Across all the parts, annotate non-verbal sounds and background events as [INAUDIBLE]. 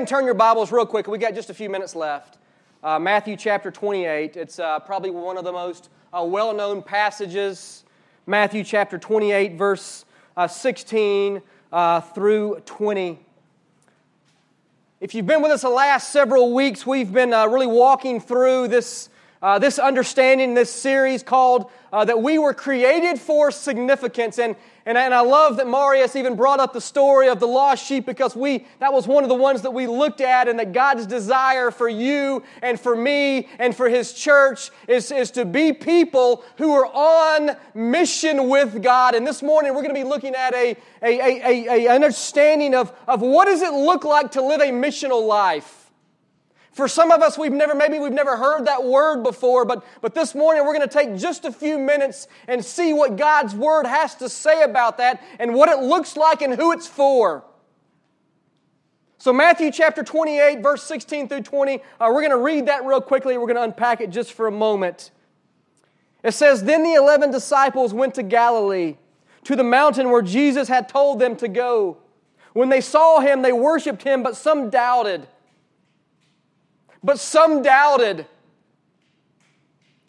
ahead and turn your Bibles real quick. We got just a few minutes left. Uh, Matthew chapter 28. It's uh, probably one of the most uh, well known passages. Matthew chapter 28, verse uh, 16 uh, through 20. If you've been with us the last several weeks, we've been uh, really walking through this, uh, this understanding, this series called uh, That We Were Created for Significance. And, and, and I love that Marius even brought up the story of the lost sheep because we, that was one of the ones that we looked at, and that God's desire for you and for me and for His church is, is to be people who are on mission with God. And this morning we're going to be looking at a, a, a, a, a understanding of, of what does it look like to live a missional life. For some of us, we've never, maybe we've never heard that word before, but, but this morning we're going to take just a few minutes and see what God's word has to say about that and what it looks like and who it's for. So, Matthew chapter 28, verse 16 through 20, uh, we're going to read that real quickly. We're going to unpack it just for a moment. It says, Then the eleven disciples went to Galilee, to the mountain where Jesus had told them to go. When they saw him, they worshiped him, but some doubted. But some doubted.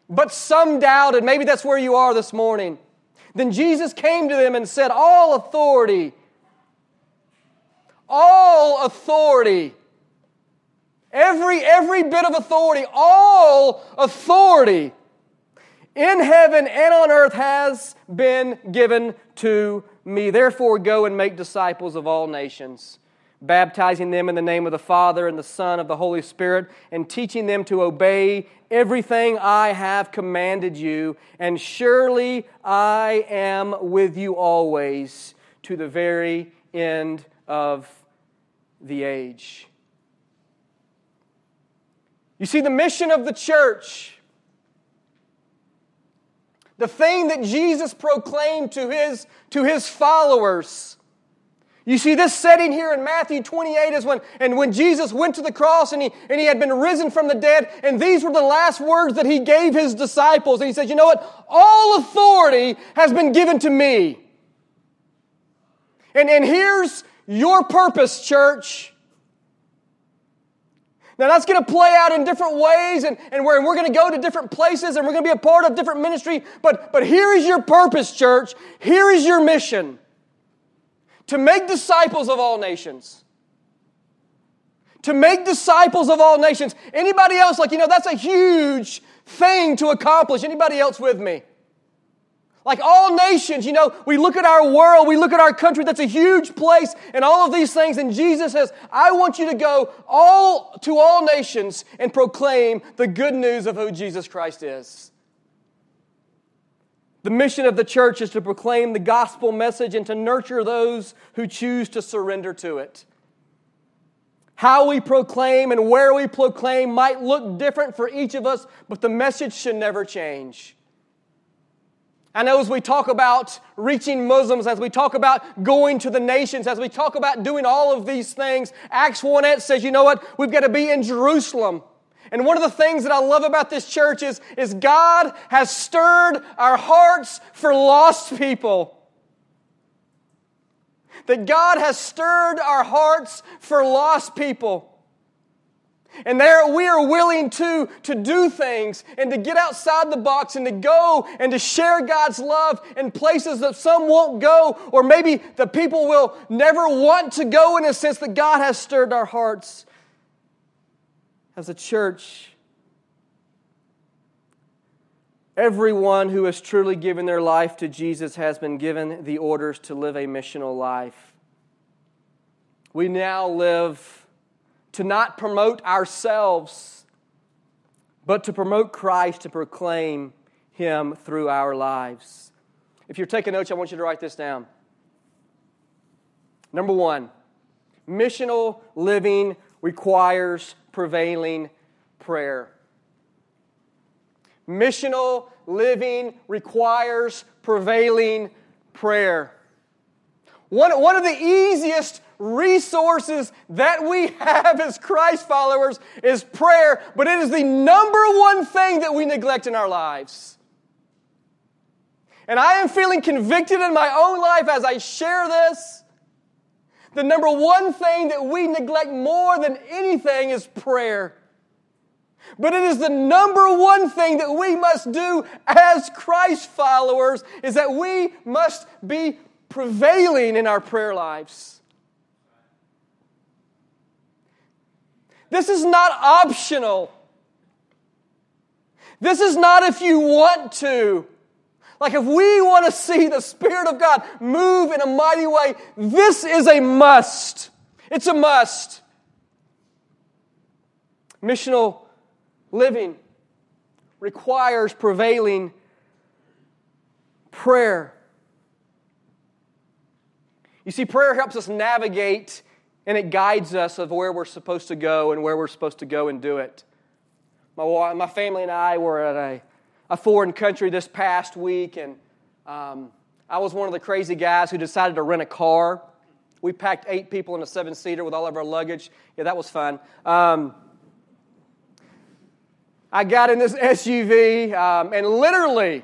But some doubted. Maybe that's where you are this morning. Then Jesus came to them and said, All authority, all authority, every, every bit of authority, all authority in heaven and on earth has been given to me. Therefore, go and make disciples of all nations baptizing them in the name of the Father and the Son of the Holy Spirit, and teaching them to obey everything I have commanded you. And surely I am with you always to the very end of the age. You see, the mission of the church, the thing that Jesus proclaimed to his, to his followers, you see, this setting here in Matthew 28 is when, and when Jesus went to the cross and he, and he had been risen from the dead, and these were the last words that he gave his disciples. And he said, You know what? All authority has been given to me. And, and here's your purpose, church. Now, that's going to play out in different ways, and, and we're, we're going to go to different places, and we're going to be a part of different ministry. But, but here is your purpose, church. Here is your mission to make disciples of all nations. To make disciples of all nations. Anybody else, like, you know, that's a huge thing to accomplish. Anybody else with me? Like all nations, you know, we look at our world, we look at our country, that's a huge place, and all of these things. And Jesus says, I want you to go all to all nations and proclaim the good news of who Jesus Christ is. The mission of the church is to proclaim the gospel message and to nurture those who choose to surrender to it. How we proclaim and where we proclaim might look different for each of us, but the message should never change. I know as we talk about reaching Muslims, as we talk about going to the nations, as we talk about doing all of these things, Acts 1 8 says, you know what? We've got to be in Jerusalem. And one of the things that I love about this church is, is God has stirred our hearts for lost people. That God has stirred our hearts for lost people. And there we are willing to, to do things and to get outside the box and to go and to share God's love in places that some won't go, or maybe the people will never want to go in a sense that God has stirred our hearts as a church, everyone who has truly given their life to Jesus has been given the orders to live a missional life. We now live to not promote ourselves, but to promote Christ, to proclaim Him through our lives. If you're taking notes, I want you to write this down. Number one, missional living requires prevailing prayer. Missional living requires prevailing prayer. One, one of the easiest resources that we [LAUGHS] have as Christ followers is prayer, but it is the number one thing that we neglect in our lives. And I am feeling convicted in my own life as I share this The number one thing that we neglect more than anything is prayer. But it is the number one thing that we must do as Christ followers is that we must be prevailing in our prayer lives. This is not optional. This is not if you want to. Like, if we want to see the Spirit of God move in a mighty way, this is a must. It's a must. Missional living requires prevailing prayer. You see, prayer helps us navigate and it guides us of where we're supposed to go and where we're supposed to go and do it. My, my family and I were at a, a foreign country this past week, and um, I was one of the crazy guys who decided to rent a car. We packed eight people in a seven seater with all of our luggage. Yeah, that was fun. Um, I got in this SUV, um, and literally,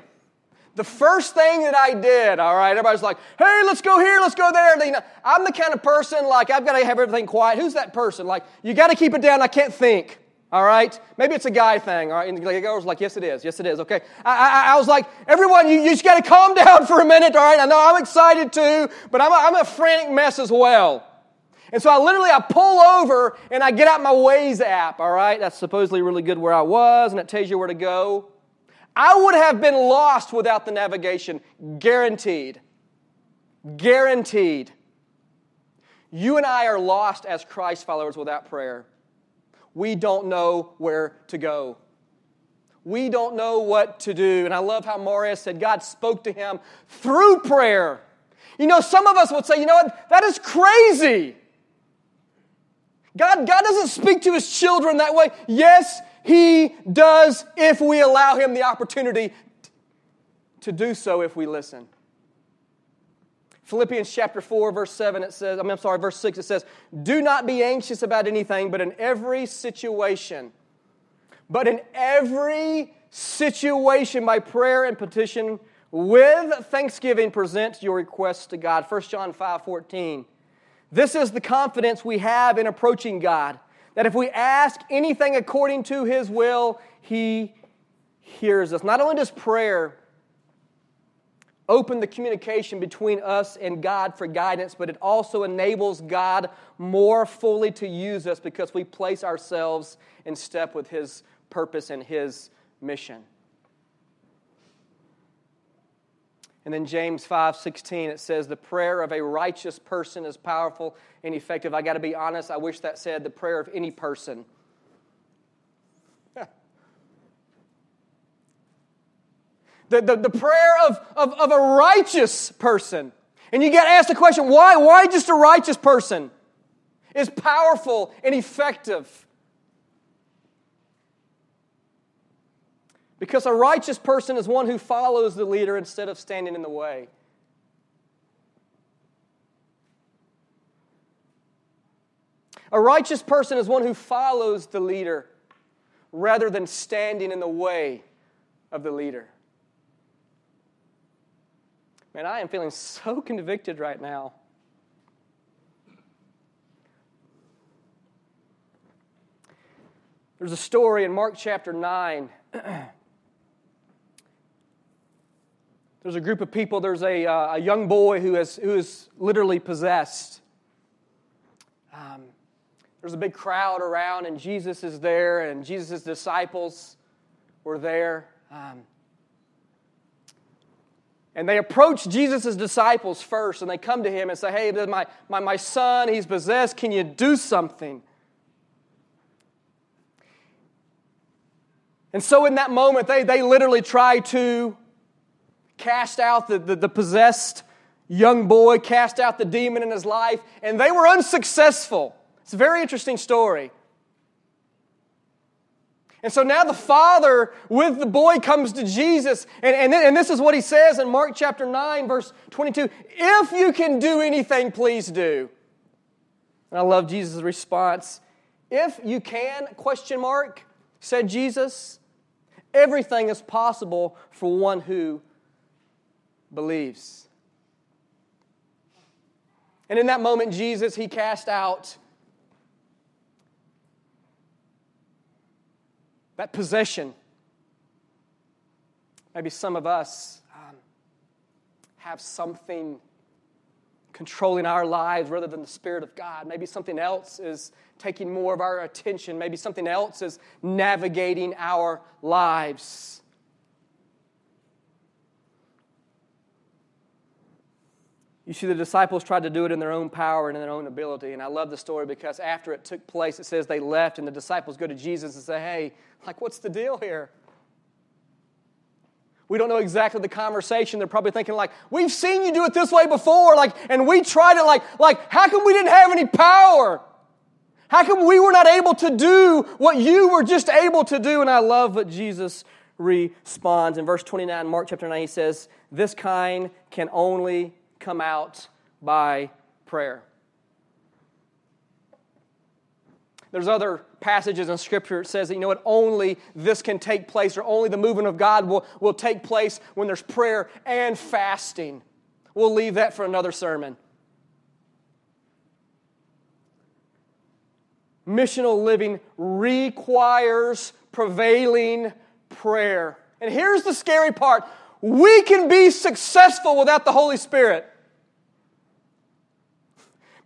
the first thing that I did, all right, everybody's like, hey, let's go here, let's go there. You know, I'm the kind of person, like, I've got to have everything quiet. Who's that person? Like, you got to keep it down, I can't think. All right? Maybe it's a guy thing. All right? And the girl was like, yes, it is. Yes, it is. Okay. I, I, I was like, everyone, you, you just got to calm [LAUGHS] down for a minute. All right? I know I'm excited too, but I'm a, I'm a frantic mess as well. And so I literally, I pull over and I get out my Waze app. All right? That's supposedly really good where I was and it tells you where to go. I would have been lost without the navigation. Guaranteed. Guaranteed. You and I are lost as Christ followers without prayer we don't know where to go. We don't know what to do. And I love how Marius said God spoke to him through prayer. You know, some of us would say, you know what, that is crazy. God, God doesn't speak to his children that way. Yes, he does if we allow him the opportunity to do so if we listen. Philippians chapter 4, verse 7, it says, I I'm sorry, verse 6, it says, Do not be anxious about anything, but in every situation, but in every situation, by prayer and petition, with thanksgiving, present your requests to God. 1 John 5, 14. This is the confidence we have in approaching God, that if we ask anything according to His will, He hears us. Not only does prayer open the communication between us and God for guidance, but it also enables God more fully to use us because we place ourselves in step with His purpose and His mission. And then James 5 16, it says, The prayer of a righteous person is powerful and effective. I got to be honest, I wish that said the prayer of any person the, the, the prayer of, of, of a righteous person. And you get asked the question why? Why just a righteous person is powerful and effective? Because a righteous person is one who follows the leader instead of standing in the way. A righteous person is one who follows the leader rather than standing in the way of the leader. Man, I am feeling so [LAUGHS] convicted right now. There's a story in Mark chapter 9. [CLEARS THROAT] there's a group of people, there's a, uh, a young boy who is, who is literally possessed. Um, there's a big crowd around, and Jesus is there, and Jesus' disciples were there. Um, and they approach Jesus' disciples first and they come to him and say, Hey, my, my, my son, he's possessed. Can you do something? And so, in that moment, they, they literally try to cast out the, the, the possessed young boy, cast out the demon in his life, and they were unsuccessful. It's a very interesting story. And so now the father with the boy comes to Jesus, and, and, and this is what he says in Mark chapter 9, verse 22 If you can do anything, please do. And I love Jesus' response. If you can, question mark, said Jesus, everything is possible for one who believes. And in that moment, Jesus, he cast out that possession. Maybe some of us um, have something controlling our lives rather than the Spirit of God. Maybe something else is taking more of our attention. Maybe something else is navigating our lives. You see, the disciples tried to do it in their own power and in their own ability. And I love the story because after it took place, it says they left, and the disciples go to Jesus and say, Hey, like, what's the deal here? We don't know exactly the conversation. They're probably thinking, like, we've seen you do it this way before, like, and we tried it, like, like, how come we didn't have any power? How come we were not able to do what you were just able to do? And I love what Jesus responds. In verse 29, Mark chapter 9, he says, This kind can only come out by prayer. There's other passages in Scripture that says that, you know what, only this can take place, or only the movement of God will, will take place when there's prayer and fasting. We'll leave that for another sermon. Missional living requires prevailing prayer. And here's the scary part we can be successful without the Holy Spirit.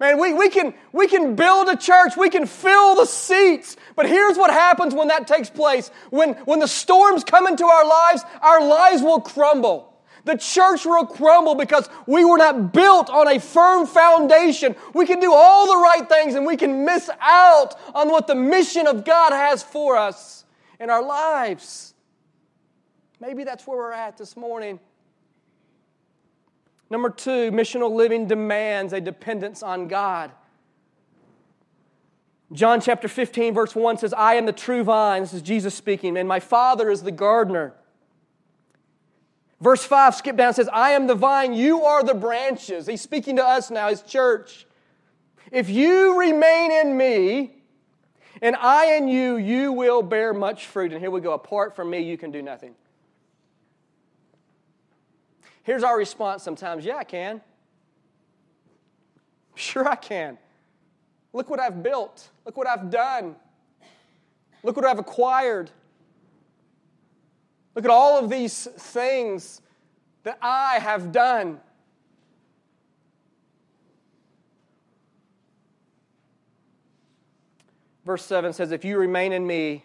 Man, we, we, can, we can build a church, we can fill the seats, but here's what happens when that takes place. When, when the storms come into our lives, our lives will crumble. The church will crumble because we were not built on a firm foundation. We can do all the right things and we can miss out on what the mission of God has for us in our lives. Maybe that's where we're at this morning. Number two, missional living demands a dependence on God. John chapter 15, verse 1 says, I am the true vine. This is Jesus speaking, and my Father is the gardener. Verse 5, skip down, says, I am the vine, you are the branches. He's speaking to us now, his church. If you remain in me, and I in you, you will bear much fruit. And here we go, apart from me, you can do nothing. Here's our response sometimes Yeah, I can. [LAUGHS] Sure, I can. Look what I've built. Look what I've done. Look what I've acquired. Look at all of these things that I have done. Verse 7 says, If you remain in me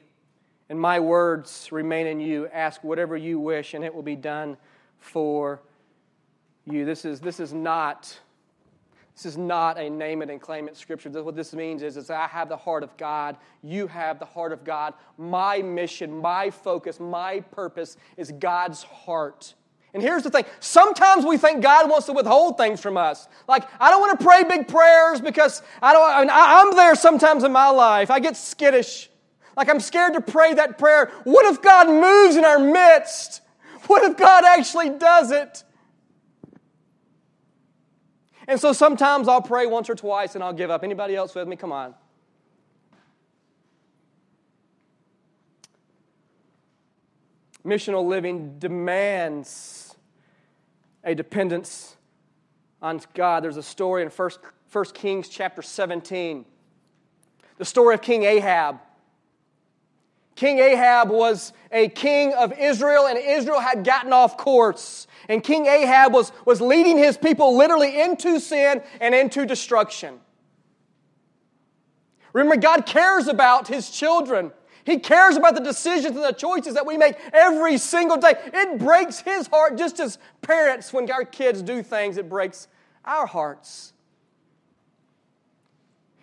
and my words remain in you, ask whatever you wish, and it will be done for you. This is, this is not. This is not a name it and claim it scripture. What this means is, is I have the heart of God. You have the heart of God. My mission, my focus, my purpose is God's heart. And here's the thing sometimes we think God wants to withhold things from us. Like, I don't want to pray big prayers because I don't, I mean, I'm there sometimes in my life. I get skittish. Like, I'm scared to pray that prayer. What if God moves in our midst? What if God actually does it? And so sometimes I'll pray once or twice and I'll give up. Anybody else with me? Come on. Missional living demands a dependence on God. There's a story in 1 Kings chapter 17. The story of King Ahab. King Ahab was a king of Israel, and Israel had gotten off course. And King Ahab was, was leading his people literally into sin and into destruction. Remember, God cares about his children. He cares about the decisions and the choices that we make every single day. It breaks his heart just as parents, when our kids do things, it breaks our hearts.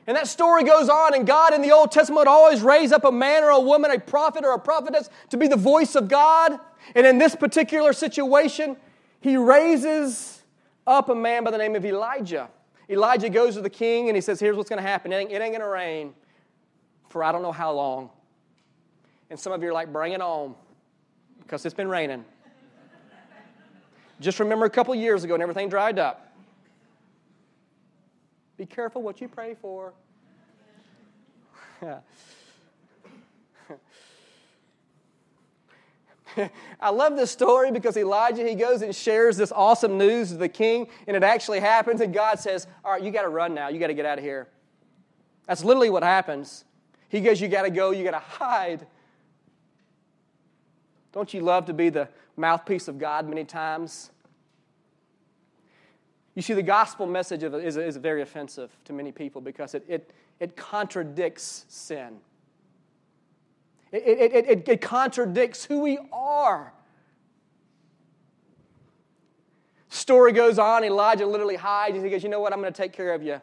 And that story goes on, and God in the Old Testament would always raise up a man or a woman, a prophet or a prophetess, to be the voice of God. And in this particular situation, he raises up a man by the name of Elijah. Elijah goes to the king and he says, Here's what's going to happen. It ain't, it ain't going to rain for I don't know how long. And some of you are like, Bring it on because it's been raining. Just remember a couple years ago and everything dried up. Be careful what you pray for. [LAUGHS] I love this story because Elijah, he goes and shares this awesome news to the king, and it actually happens, and God says, All right, you got to run now. You got to get out of here. That's literally what happens. He goes, You got to go, you got to hide. Don't you love to be the mouthpiece of God many times? You see, the gospel message is, is very offensive to many people because it, it, it contradicts sin. It, it, it, it, contradicts who we are. Story goes on, Elijah literally hides, he goes, You know what? I'm going to take care of you.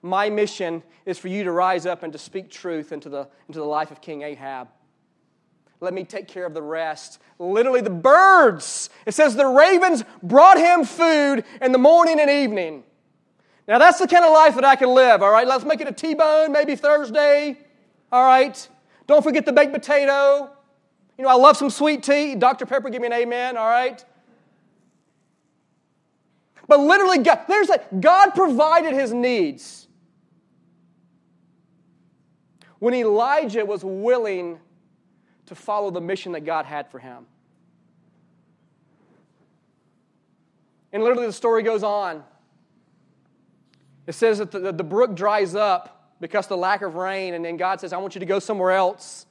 My mission is for you to rise up and to speak truth into the, into the life of King Ahab. Let me take care of the rest. Literally, the birds. It says the ravens brought him food in the morning and evening. Now, that's the kind of life that I can live, all right? Let's make it a T bone, maybe Thursday, all right? Don't forget the baked potato. You know, I love some sweet tea. Dr. Pepper, give me an amen, all right? But literally, God, there's like God provided his needs. When Elijah was willing to follow the mission that God had for him. And literally, the story goes on. It says that the, the brook dries up because of the lack of rain. And then God says, I want you to go somewhere else.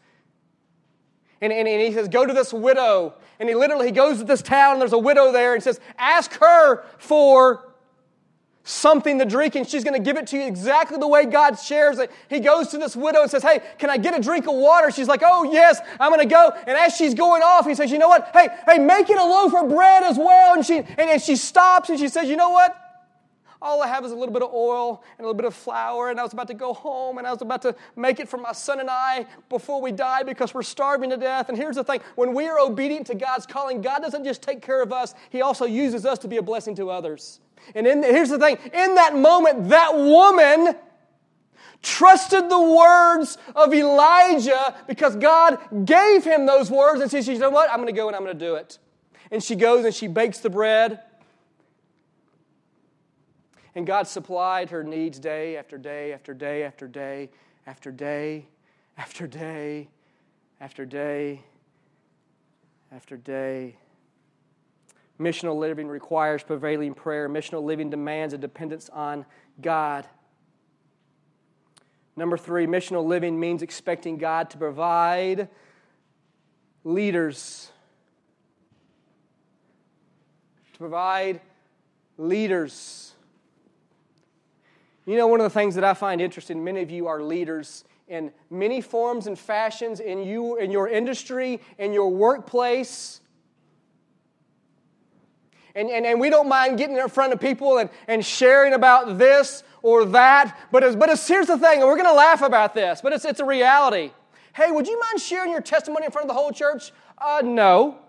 And, and, and, he says, Go to this widow. And he literally he goes to this town, and there's a widow there, and he says, Ask her for something to drink, and she's going to give it to you exactly the way God shares it. He goes to this widow and says, Hey, can I get a drink of water? She's like, Oh, yes, I'm going to go. And as she's going off, he says, You know what? Hey, hey, make it a loaf of bread as well. And she, and, and she stops and she says, You know what? All I have is a little bit of oil and a little bit of flour, and I was about to go home and I was about to make it for my son and I before we die because we're starving to death. And here's the thing when we are obedient to God's calling, God doesn't just take care of us, He also uses us to be a blessing to others. And in, here's the thing in that moment, that woman trusted the words of Elijah because God gave him those words and says, You know what? I'm going to go and I'm going to do it. And she goes and she bakes the bread and God supplied her needs day after day after day after day after day after day after day after day. Missional living requires prevailing prayer. Missional living demands a dependence on God. Number three, missional living means expecting God to provide leaders. To provide leaders. You know, one of the things that I find interesting, many of you are leaders in many forms and fashions in you in your industry, in your workplace. And, and, and we don't mind getting in front of people and, and sharing about this or that. But, it's, but it's, here's the thing, and we're going to laugh about this, but it's, it's a reality. Hey, would you mind sharing your testimony in front of the whole church? Uh, no.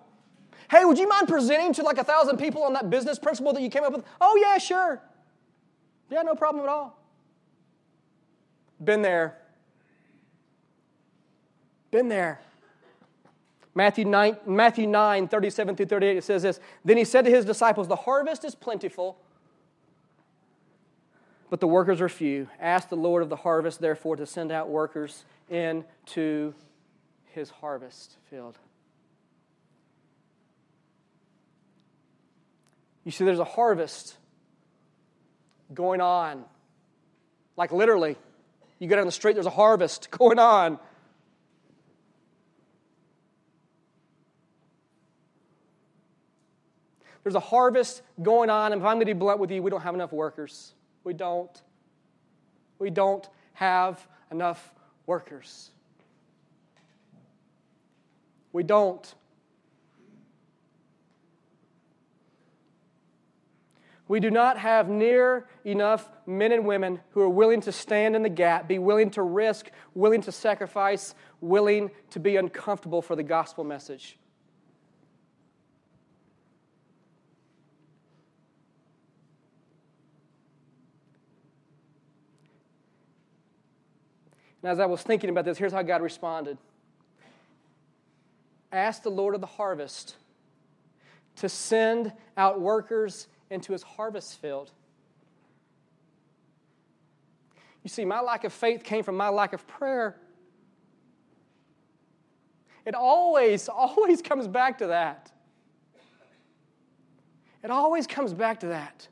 Hey, would you mind presenting to like a thousand people on that business principle that you came up with? Oh, yeah, sure. Yeah, no problem at all. Been there. Been there. Matthew 9, Matthew 9, 37 through 38, it says this Then he said to his disciples, The harvest is plentiful, but the workers are few. Ask the Lord of the harvest, therefore, to send out workers into his harvest field. You see, there's a harvest going on. Like literally, you go down the street, there's a harvest [LAUGHS] going on. There's a harvest going on, and if I'm going to be blunt with you, we don't have enough workers. We don't. We don't have enough workers. We don't. We do not have near enough men and women who are willing to stand in the gap, be willing to risk, willing to sacrifice, willing to be uncomfortable for the gospel message. And as I was thinking about this, here's how God responded Ask the Lord of the harvest to send out workers into his harvest field. You see, my lack of faith came from my lack of prayer. It always, [LAUGHS] always comes back to that. It always comes back to that.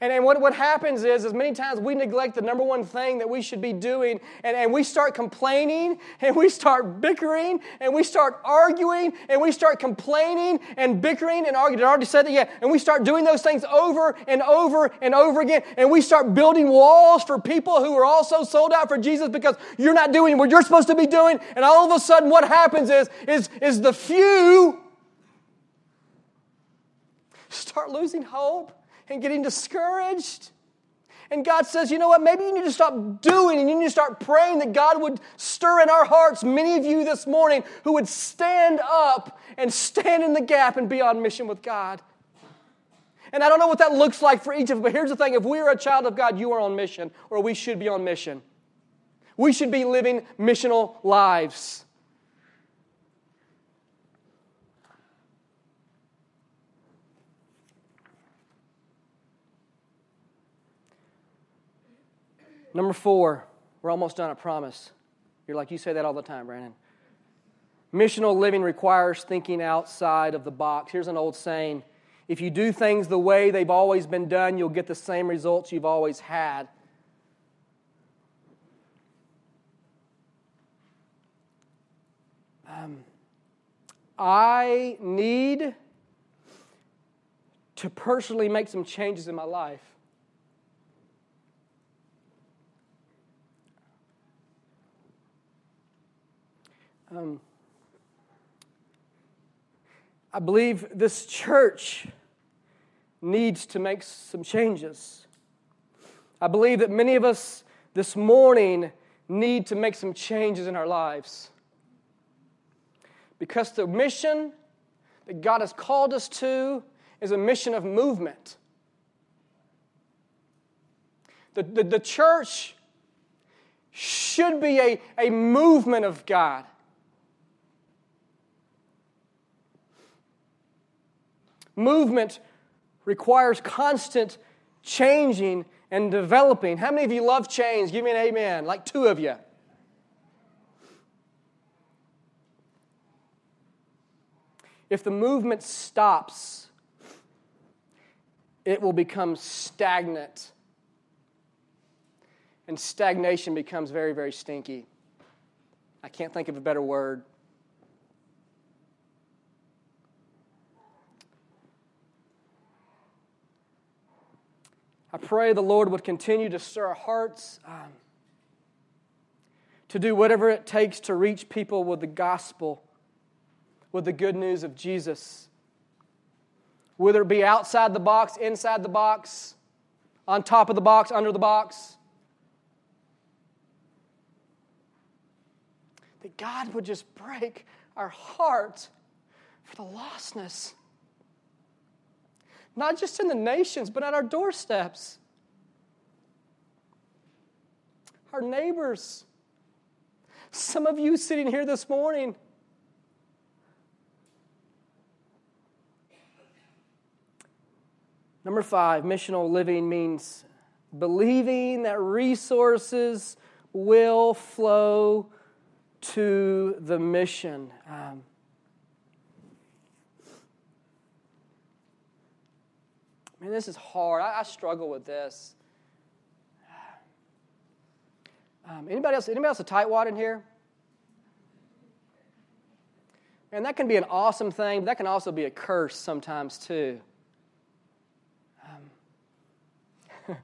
And, and what, what happens is, is many times we neglect the number one thing that we should be doing, and, and we start complaining, and we start bickering, and we start arguing, and we start complaining and bickering and arguing. I already said that, yeah. And we start doing those things over and over and over again, and we start building walls for people who are also sold out for Jesus because you're not doing what you're supposed to be doing. And all of a sudden, what happens is, is, is the few start losing hope and getting discouraged. And God says, you know what? Maybe you need to stop doing and you need to start praying that God would stir in our hearts, many of you this morning, who would stand up and stand in the gap and be on mission with God. And I don't know what that looks like for each of us, but here's the thing if we are a child of God, you are on mission, or we should be on mission. We should be living missional lives. Number four, we're almost done, I promise. You're like, you say that all the time, Brandon. Missional living requires thinking outside of the box. Here's an old saying if you do things the way they've always been done, you'll get the same results you've always had. Um, I need to personally make some changes in my life. Um, I believe this church needs to make some changes. I believe that many of us this morning need to make some changes in our lives. Because the mission that God has called us to is a mission of movement. The, the, the church should be a, a movement of God. Movement requires constant changing and developing. How many of you love change? Give me an amen. Like two of you. If the movement stops, it will become stagnant. And stagnation becomes very, very stinky. I can't think of a better word. I pray the Lord would continue to stir our hearts um, to do whatever it takes to reach people with the gospel, with the good news of Jesus. Whether it be outside the box, inside the box, on top of the box, under the box. That God would just break our heart for the lostness not just in the nations, but at our doorsteps. Our neighbors. Some of you sitting here this morning. Number five, missional living means believing that resources will flow to the mission. Um, Man, this is hard. I, I struggle with this. Um, anybody else? Anybody else a tightwad in here? And that can be an awesome thing, but that can also be a curse sometimes too. Um,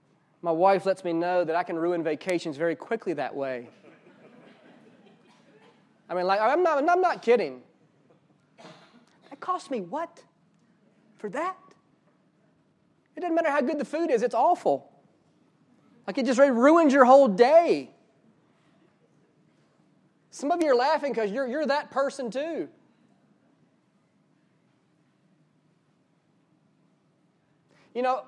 [LAUGHS] my wife lets me know that I can ruin vacations very quickly that way. I mean, like I'm not, I'm not kidding. That cost me what for that? It doesn't matter how good the food is, it's awful. Like it just ruins your whole day. Some of you are laughing because you're, you're that person too. You know,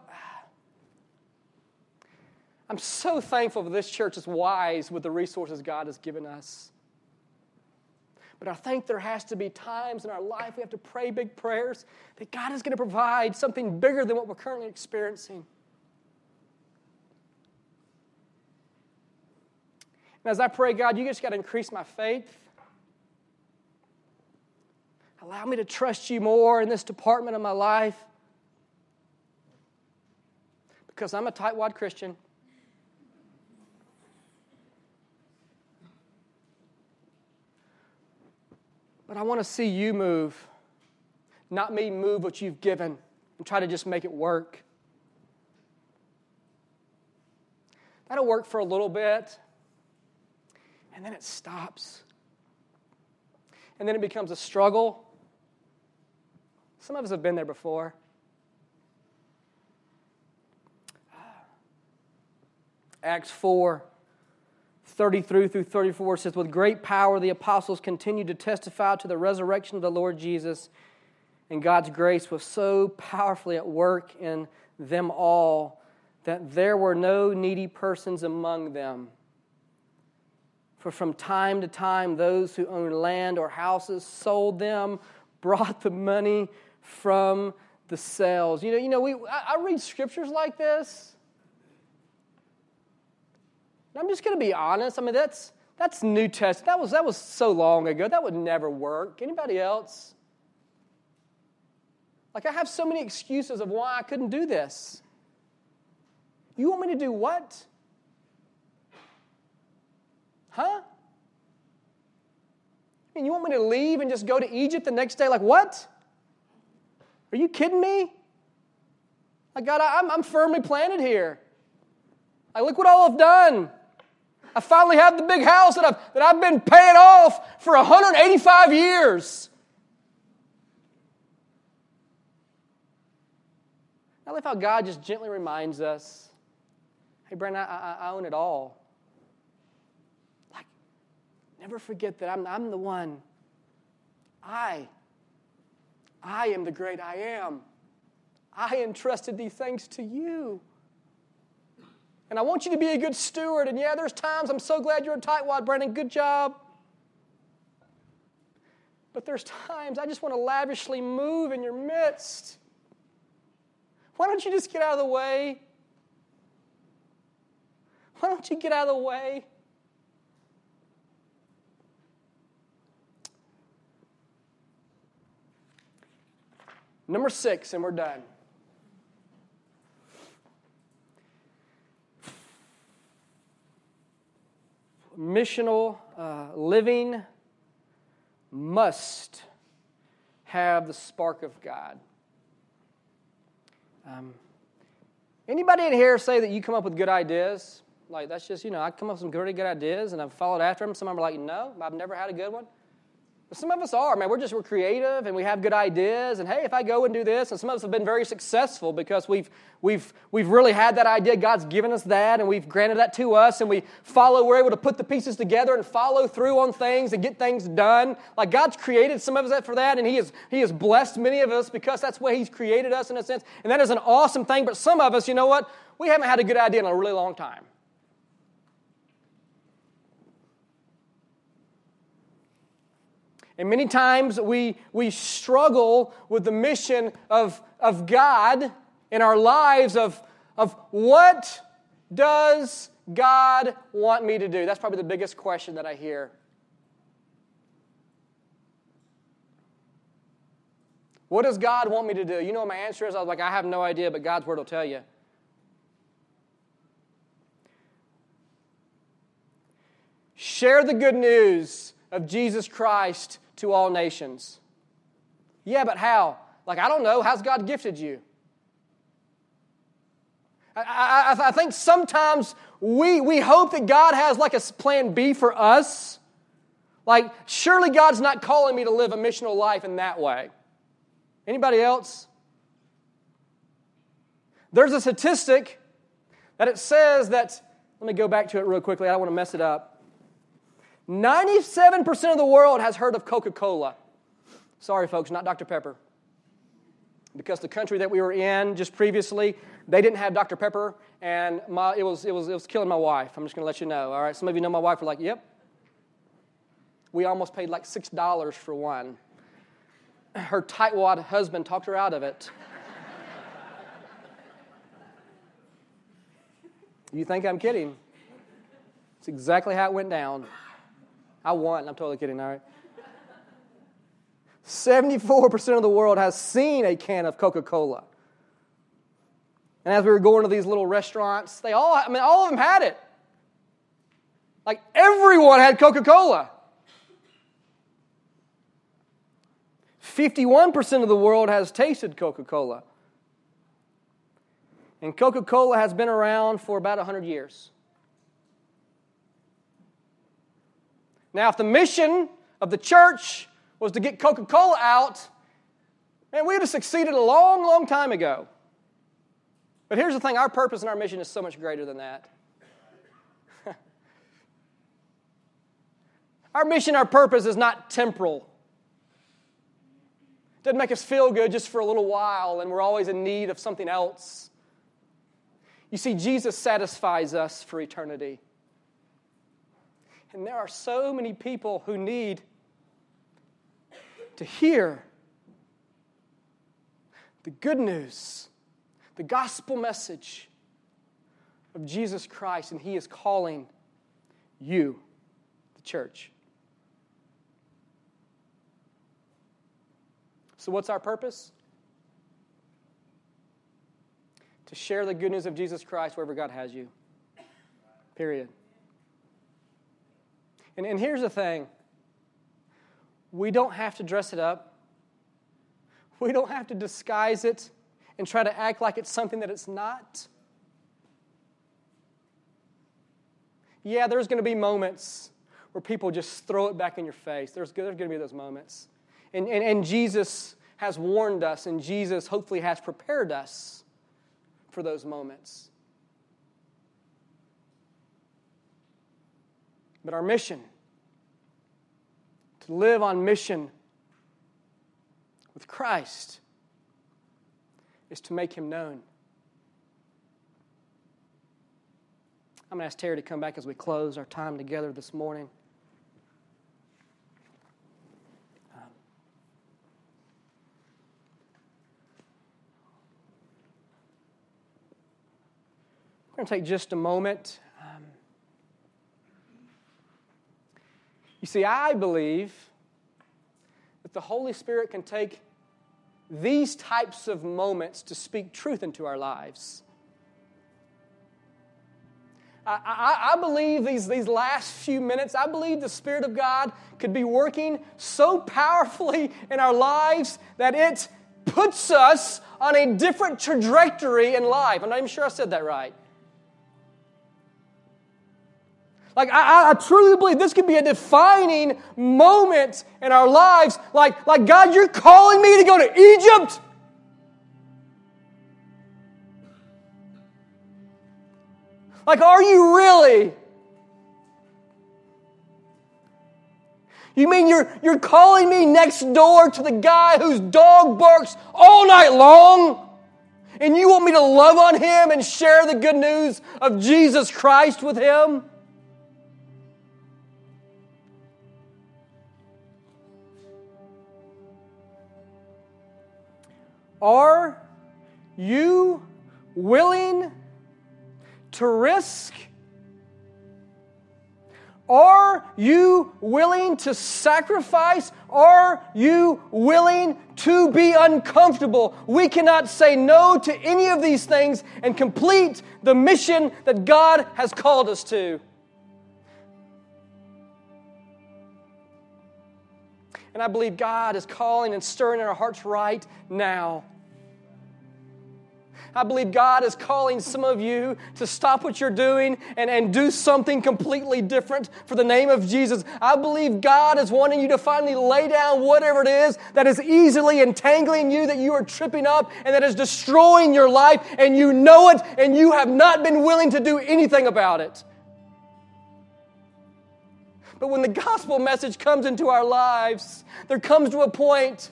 I'm so thankful that this church is wise with the resources God has given us. But I think there has to be times in our life we have to pray big prayers that God is going to provide something bigger than what we're currently experiencing. And as I pray, God, you just got to increase my faith. Allow me to trust you more in this department of my life. Because I'm a tightwad Christian. But I want to see you move, not me move what you've given and try to just make it work. That'll work for a little bit, and then it stops. And then it becomes a struggle. Some of us have been there before. Acts 4 33 through 34 says, With great power the apostles continued to testify to the resurrection of the Lord Jesus, and God's grace was so powerfully at work in them all that there were no needy persons among them. For from time to time, those who owned land or houses sold them, [LAUGHS] brought the money from the sales. You know, you know we, I, I read scriptures like this I'm just going to be honest. I mean, that's, that's New Testament. That was, that was so long ago. That would never work. Anybody else? Like, I have so many excuses of why I couldn't do this. You want me to do what? Huh? I mean, you want me to leave and just go to Egypt the next day? Like, what? Are you kidding me? Like, God, I'm, I'm firmly planted here. Like, look what all I've done. I finally have the big house that I've, that I've been paying off for 185 years. I love how God just gently reminds us hey, Brandon, I, I, I own it all. Like, never forget that I'm, I'm the one. I, I am the great I am. I entrusted these things to you. And I want you to be a good steward. And yeah, there's times I'm so glad you're a tightwad, Brandon. Good job. But there's times I just want to lavishly move in your midst. Why don't you just get out of the way? Why don't you get out of the way? Number six, and we're done. Missional uh, living must have the spark of God. Um, anybody in here say that you come up with good ideas? Like, that's just, you know, I come up with some pretty good ideas and I've followed after them. Some of them are like, no, I've never had a good one. But some of us are, man. We're just we're creative and we have good ideas. And hey, if I go and do this, and some of us have been very successful because we've we've we've really had that idea. God's given us that, and we've granted that to us, and we follow. We're able to put the pieces together and follow through on things and get things done. Like God's created some of us for that, and He has He has blessed many of us because that's why He's created us in a sense, and that is an awesome thing. But some of us, you know what? We haven't had a good idea in a really long time. And many times we, we struggle with the mission of, of God in our lives of, of what does God want me to do? That's probably the biggest question that I hear. What does God want me to do? You know what my answer is? I was like, I have no idea, but God's word will tell you. Share the good news of Jesus Christ to all nations. Yeah, but how? Like, I don't know. How's God gifted you? I, I, I, think sometimes we, we hope that God has like a plan B for us. Like, surely God's not calling me to live a missional life in that way. Anybody else? There's a statistic that it says that, let me go back to it real quickly. I don't want to mess it up. 97% of the world has heard of Coca Cola. Sorry, folks, not Dr. Pepper. Because the country that we were in just previously, they didn't have Dr. Pepper, and my, it, was, it, was, it was killing my wife. I'm just going to let you know. All right, some of you know my wife. We're like, yep. We almost paid like $6 for one. Her tightwad husband talked her out of it. you think I'm kidding? It's exactly how it went down. I won. I'm totally kidding, all right? 74% of the world has seen a can of Coca Cola. And as we were going to these little restaurants, they all, I mean, all of them had it. Like everyone had Coca Cola. 51% of the world has tasted Coca Cola. And Coca Cola has been around for about 100 years. Now, if the mission of the church was to get Coca Cola out, man, we would have succeeded a long, long time ago. But here's the thing our purpose and our mission is so much greater than that. [LAUGHS] our mission, our purpose is not temporal. It doesn't make us feel good just for a little while and we're always in need of something else. You see, Jesus satisfies us for eternity. And there are so many people who need to hear the good news, the gospel message of Jesus Christ, and He is calling you, the church. So, what's our purpose? To share the good news of Jesus Christ wherever God has you. Period. And, and here's the thing we don't have to dress it up, we don't have to disguise it and try to act like it's something that it's not. Yeah, there's going to be moments where people just throw it back in your face. There's, there's going to be those moments. And, and, and Jesus has warned us, and Jesus hopefully has prepared us for those moments. But our mission, to live on mission with Christ, is to make him known. I'm going to ask Terry to come back as we close our time together this morning. We're going to take just a moment. Um, you see, I believe that the Holy Spirit can take these types of moments to speak truth into our lives. I, I, I, believe these, these last few minutes, I believe the Spirit of God could be working so powerfully in our lives that it puts us on a different trajectory in life. I'm not even sure I said that right. Like, I, I, truly believe this could be a defining moment in our lives. Like, like, God, you're calling me to go to Egypt? Like, are you really? You mean you're, you're calling me next door to the guy whose dog barks all night long? And you want me to love on him and share the good news of Jesus Christ with him? Are you willing to risk? Are you willing to sacrifice? Are you willing to be uncomfortable? We cannot say no to any of these things and complete the mission that God has called us to. And I believe God is calling and stirring in our hearts right now. I believe God is calling some of you to stop what you're doing and, and do something completely different for the name of Jesus. I believe God is wanting you to finally lay down whatever it is that is easily entangling you, that you are tripping up, and that is destroying your life, and you know it, and you have not been willing to do anything about it. But when the gospel message comes into our lives, there comes to a point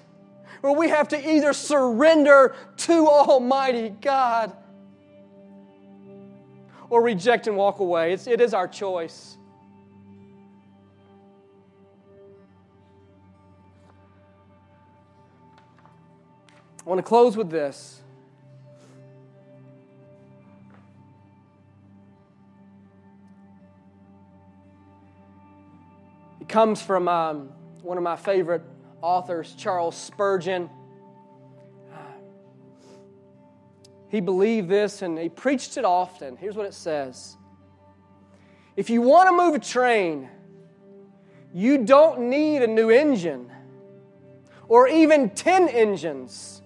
where we have to either surrender to Almighty God or reject and walk away. It's, it is our choice. I want to close with this. Comes from um, one of my favorite authors, Charles Spurgeon. Uh, he believed this and he preached it often. Here's what it says If you want to move a train, you don't need a new engine or even 10 engines.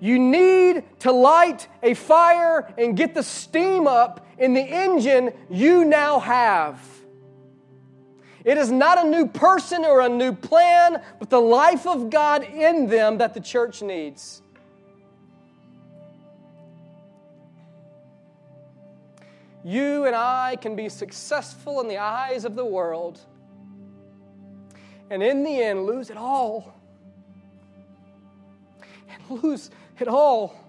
You need to light a fire and get the steam up in the engine you now have. It is not a new person or a new plan, but the life of God in them that the church needs. You and I can be successful in the eyes of the world and in the end lose it all. And [LAUGHS] lose it all.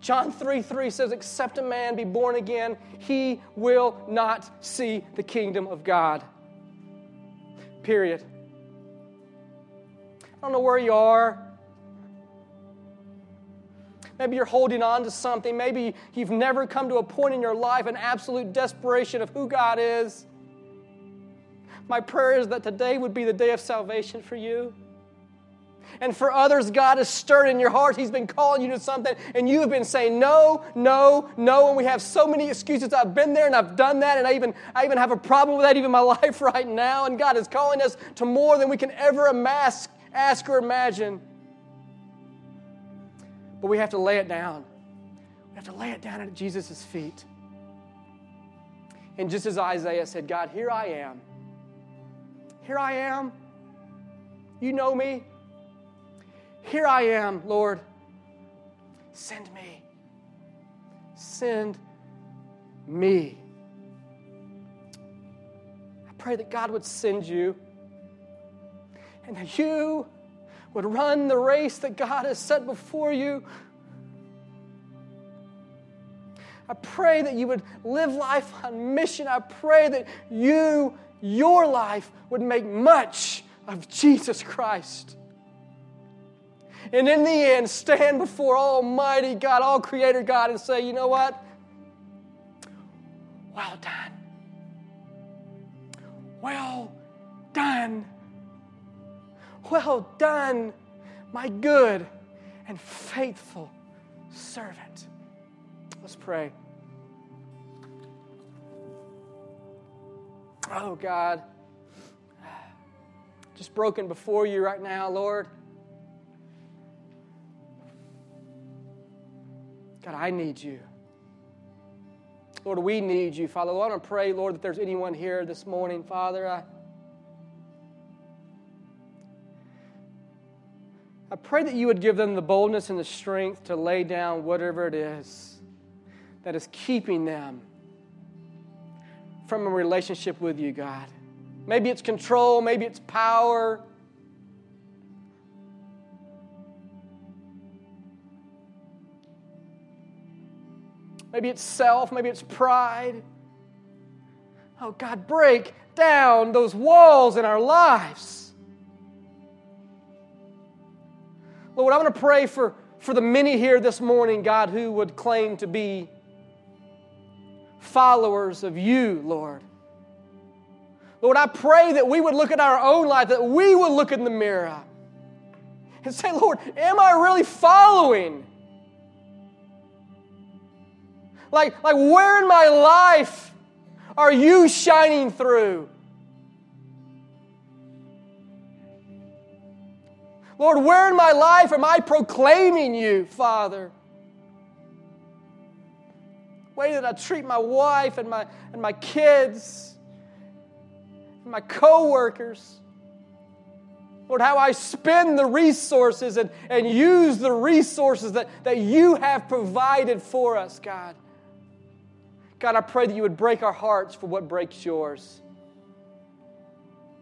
John 3 3 says, Except a man be born again, he will not see the kingdom of God. Period. I don't know where you are. Maybe you're holding on to something. Maybe you've never come to a point in your life, an absolute desperation of who God is. My prayer is that today would be the day of salvation for you. And for others, God has stirred in your heart. He's been calling you to something, and you have been saying no, no, no. And we have so many excuses. I've been there and I've done that, and I even, I even have a problem with that even my [LAUGHS] life right now. And God is calling us to more than we can ever amass, ask or imagine. But we have to lay it down. We have to lay it down at Jesus' feet. And just as Isaiah said, God, here I am. Here I am. You know me. Here I am, Lord. Send me. Send me. I pray that God would send you and that you would run the race that God has set before you. I pray that you would live life on mission. I pray that you, your life, would make much of Jesus Christ. And in the end, stand before Almighty God, all Creator God, and say, you know what? Well done. Well done. Well done, my good and faithful servant. Let's pray. Oh, God, just broken before you right now, Lord. God, I need you. Lord, we need you, Father. Lord, I want to pray, Lord, that there's anyone here this morning, Father. I, I pray that you would give them the boldness and the strength to lay down whatever it is that is keeping them from a relationship with you, God. Maybe it's control, maybe it's power. Maybe it's self, maybe it's pride. Oh, God, break down those walls in our lives. Lord, I want to pray for, for the many here this morning, God, who would claim to be followers of you, Lord. Lord, I pray that we would look at our own life, that we would look in the mirror and say, Lord, am I really following? Like, like where in my life are you shining through? Lord, where in my life am I proclaiming you, Father? Way that I treat my wife and my, and my kids, and my coworkers. Lord, how I spend the resources and, and use the resources that, that you have provided for us, God. God, I pray that you would break our hearts for what breaks yours.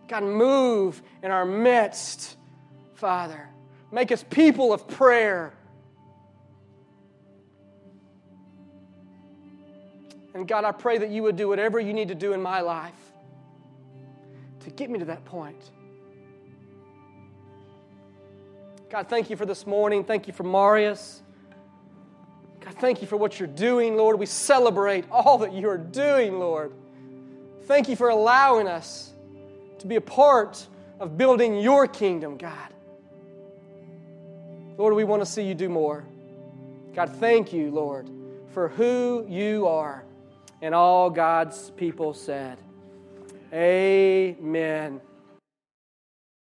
God, move in our midst Father. Make us people of prayer. And God, I pray that you would do whatever you need to do in my life to get me to that point. God, thank you for this morning. Thank you for Marius. God, thank you for what you're doing, Lord. We celebrate all that you are doing, Lord. Thank you for allowing us to be a part of building your kingdom, God. Lord, we want to see you do more. God, thank you, Lord, for who you are. And all God's people said, Amen.